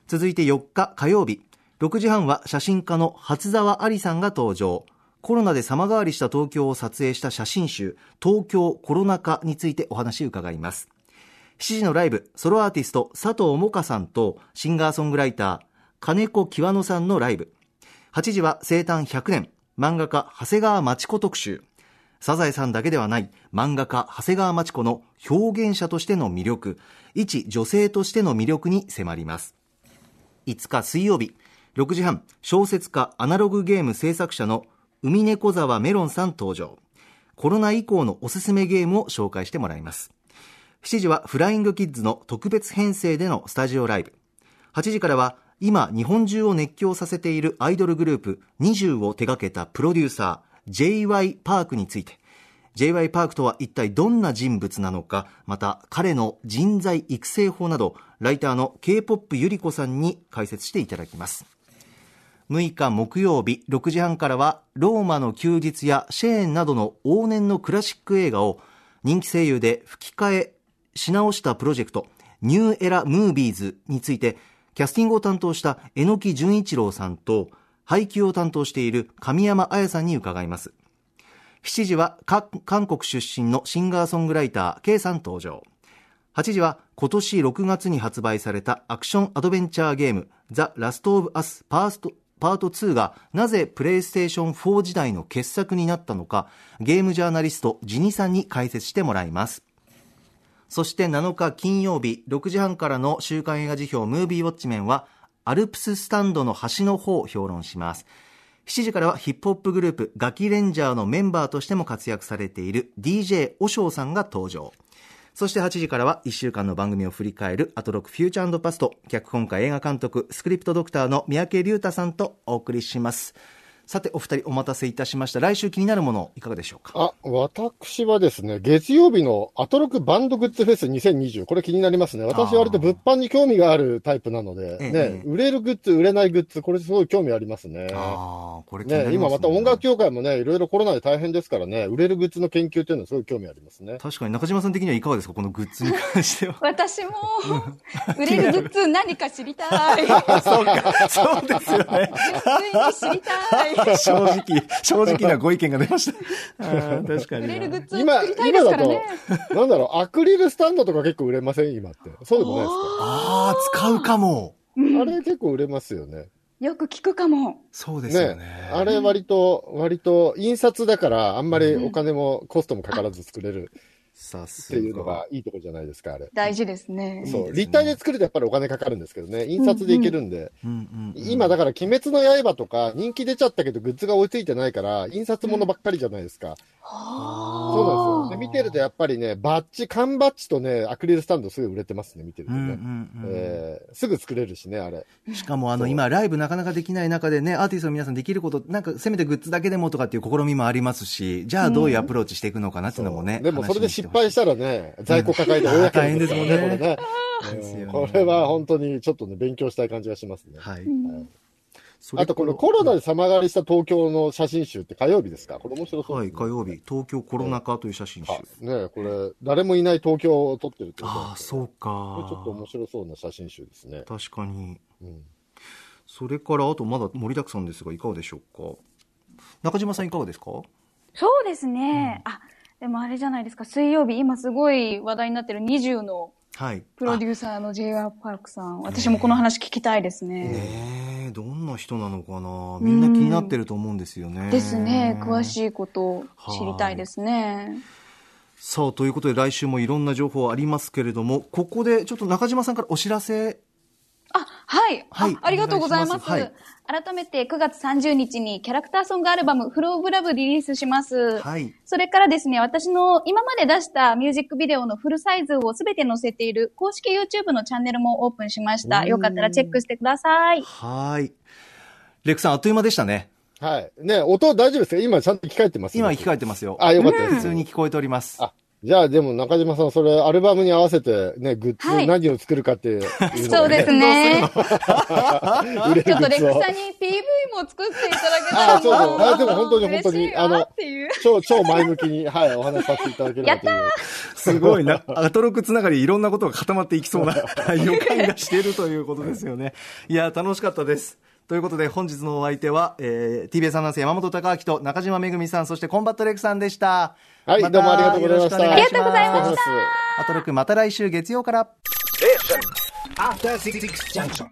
続いて4日火曜日6時半は写真家の初沢ありさんが登場。コロナで様変わりした東京を撮影した写真集、東京コロナ禍についてお話伺います。7時のライブ、ソロアーティスト佐藤萌歌さんとシンガーソングライター、金子極野さんのライブ。8時は生誕100年、漫画家長谷川町子特集。サザエさんだけではない漫画家長谷川町子の表現者としての魅力、一女性としての魅力に迫ります。5日水曜日、6時半、小説家アナログゲーム制作者の海猫沢メロンさん登場。コロナ以降のおすすめゲームを紹介してもらいます。7時はフライングキッズの特別編成でのスタジオライブ。8時からは今日本中を熱狂させているアイドルグループ20を手掛けたプロデューサー J.Y. パークについて J.Y. パークとは一体どんな人物なのかまた彼の人材育成法などライターの K-POP ゆり子さんに解説していただきます6日木曜日6時半からはローマの休日やシェーンなどの往年のクラシック映画を人気声優で吹き替えし直したプロジェクトニューエラムービーズについてキャスティングを担当した榎木純一郎さんと配給を担当している神山彩さんに伺います。7時は韓国出身のシンガーソングライター K さん登場。8時は今年6月に発売されたアクションアドベンチャーゲームザ・ラスト・オブ・アス・パーストパート2がなぜプレイステーション4時代の傑作になったのかゲームジャーナリストジニさんに解説してもらいます。そして7日金曜日6時半からの週刊映画辞表ムービーウォッチメンはアルプススタンドの端の方を評論します。7時からはヒップホップグループガキレンジャーのメンバーとしても活躍されている DJ おしょうさんが登場。そして8時からは1週間の番組を振り返るアトロクフューチャーパスト脚本家映画監督スクリプトドクターの三宅隆太さんとお送りします。さて、お二人お待たせいたしました。来週気になるもの、いかがでしょうか？あ、私はですね、月曜日のアトロクバンドグッズフェス2020、これ気になりますね。私割と物販に興味があるタイプなので、ね、ええ、売れるグッズ、売れないグッズ、これすごい興味ありますね。あこれね、ね、今また音楽協会もね、いろいろコロナで大変ですからね、売れるグッズの研究というのはすごい興味ありますね。確かに中島さん的にはいかがですか？このグッズに関しては。[laughs] 私も、売れるグッズ何か知りたい。[laughs] そうか、そうですよね。[laughs] ついに知りたい。[laughs] 正直。正直なご意見が出ました。[laughs] 確かに。売れるグッズ今、今だとすからね。、なんだろう、アクリルスタンドとか結構売れません？今って。そうでもないですああ、使うかも。かあれ結構売れますよね。よく聞くかも。そうですよね。ね。あれ割と、割と、印刷だから、あんまりお金もコストもかからず作れるさすっていうのがいいところじゃないですか、あれ。大事ですね。そう。立体で作るとやっぱりお金かかるんですけどね。印刷でいけるんで。うんうんうん今だから、鬼滅の刃とか人気出ちゃったけどグッズが追いついてないから、印刷物ばっかりじゃないですか。そうなんですよ。で、見てるとやっぱりね、バッジ、缶バッジとね、アクリルスタンドすぐ売れてますね、見てるとね。うんうんうんえーすぐ作れるしね、あれ。しかもあの今、ライブなかなかできない中でね、アーティストの皆さんできること、なんかせめてグッズだけでもとかっていう試みもありますし、じゃあどういうアプローチしていくのかなっていうのもね。でもそれで失敗ししたらね、在庫抱えて大変ですもんねこれね。これは本当にちょっとね、勉強したい感じがしますね。はい。あとこのコロナで様変わりした東京の写真集って火曜日ですか？これ面白そうはい、ですね火曜日、東京コロナ禍という写真集。あねこれ、誰もいない東京を撮ってるってことああ、そうこれちょっとか。面白そうな写真集ですね。確かに。うんそれから、あとまだ盛りだくさんですが、いかがでしょうか？中島さんいかがですか？そうですね。あ、でもあれじゃないですか。水曜日、今すごい話題になってる20のはい。プロデューサーの J.R. パークさん。私もこの話聞きたいですね。ねえ、どんな人なのかな。みんな気になってると思うんですよね。ですね。詳しいことを知りたいですね。さあ、ということで来週もいろんな情報ありますけれども、ここでちょっと中島さんからお知らせ。あ、はい。はいあありがとうございます。お願いし改めて9月30日にキャラクターソングアルバム、フローブラブリリースします。はい。それからですね、私の今まで出したミュージックビデオのフルサイズをすべて載せている公式 YouTube のチャンネルもオープンしました。よかったらチェックしてください。はい。レクさん、あっという間でしたね。はい。ね音大丈夫ですか？今ちゃんと聞かれてます？今聞かれてますよ。あ、よかったです。普通に聞こえております。あ、じゃあでも中島さん、それアルバムに合わせてね、グッはいズ何を作るかっていうのをね、[laughs] そうですね。売 [laughs] れちょっとッズをクさんに PV も作っていただけたらあそうそうもあでも本当に本当に嬉しいわあのっていう。超、超前向きに、はい、お話しさせていただければという。すごいな。アトロックつながりいろんなことが固まっていきそうな [laughs] 予感がしているということですよね。いや、楽しかったです。ということで本日のお相手は、えー、TBS アナウンサー山本貴明と中島めぐみさん、そしてコンバットレックさんでした。はいまたどうもありがとうございましたありがとうございましたアトロクまた来週月曜から。After Six Junction.